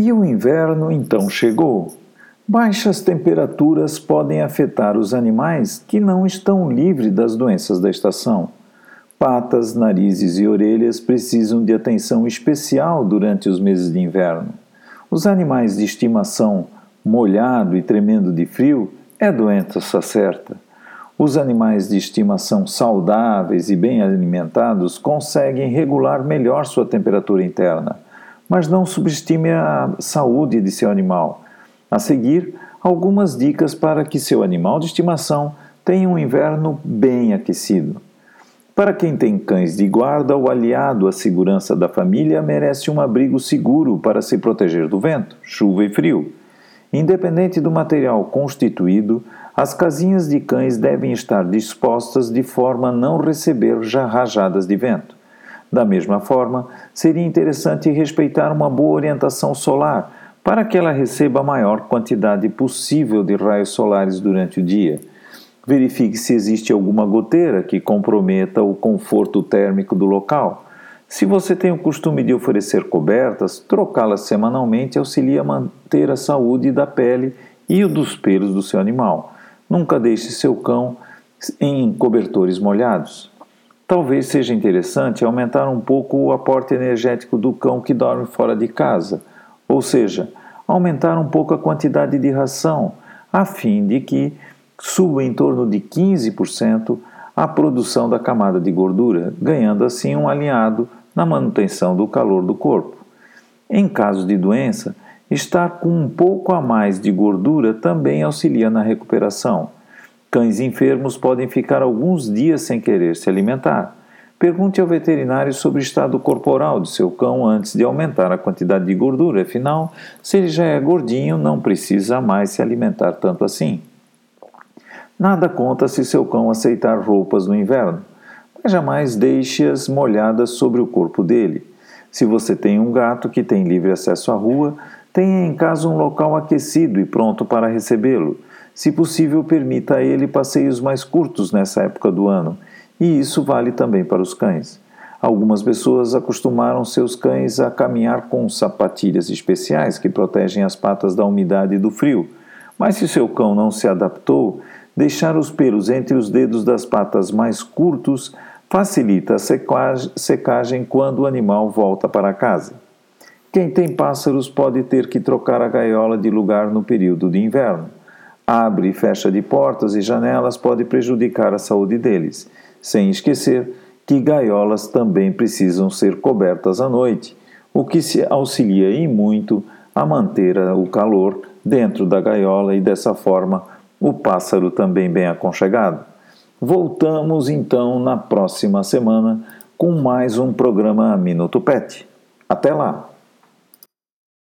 E o inverno então chegou. Baixas temperaturas podem afetar os animais que não estão livres das doenças da estação. Patas, narizes e orelhas precisam de atenção especial durante os meses de inverno. Os animais de estimação, molhado e tremendo de frio, é doença certa. Os animais de estimação saudáveis e bem alimentados conseguem regular melhor sua temperatura interna, mas não subestime a saúde de seu animal. A seguir, algumas dicas para que seu animal de estimação tenha um inverno bem aquecido. Para quem tem cães de guarda, o aliado à segurança da família merece um abrigo seguro para se proteger do vento, chuva e frio. Independente do material constituído, as casinhas de cães devem estar dispostas de forma a não receber já rajadas de vento. Da mesma forma, seria interessante respeitar uma boa orientação solar para que ela receba a maior quantidade possível de raios solares durante o dia. Verifique se existe alguma goteira que comprometa o conforto térmico do local. Se você tem o costume de oferecer cobertas, trocá-las semanalmente auxilia a manter a saúde da pele e o dos pelos do seu animal. Nunca deixe seu cão em cobertores molhados. Talvez seja interessante aumentar um pouco o aporte energético do cão que dorme fora de casa, ou seja, aumentar um pouco a quantidade de ração, a fim de que suba em torno de 15% a produção da camada de gordura, ganhando assim um alinhado na manutenção do calor do corpo. Em caso de doença, estar com um pouco a mais de gordura também auxilia na recuperação. Cães enfermos podem ficar alguns dias sem querer se alimentar. Pergunte ao veterinário sobre o estado corporal de seu cão antes de aumentar a quantidade de gordura, afinal, se ele já é gordinho, não precisa mais se alimentar tanto assim. Nada conta se seu cão aceitar roupas no inverno, mas jamais deixe-as molhadas sobre o corpo dele. Se você tem um gato que tem livre acesso à rua, tenha em casa um local aquecido e pronto para recebê-lo. Se possível, permita a ele passeios mais curtos nessa época do ano, e isso vale também para os cães. Algumas pessoas acostumaram seus cães a caminhar com sapatilhas especiais que protegem as patas da umidade e do frio, mas se seu cão não se adaptou, Deixar os pelos entre os dedos das patas mais curtos facilita a secagem quando o animal volta para casa. Quem tem pássaros pode ter que trocar a gaiola de lugar no período de inverno. Abre e fecha de portas e janelas pode prejudicar a saúde deles, sem esquecer que gaiolas também precisam ser cobertas à noite, o que se auxilia e muito a manter o calor dentro da gaiola e dessa forma o pássaro também bem aconchegado. Voltamos então na próxima semana com mais um programa Minuto Pet. Até lá!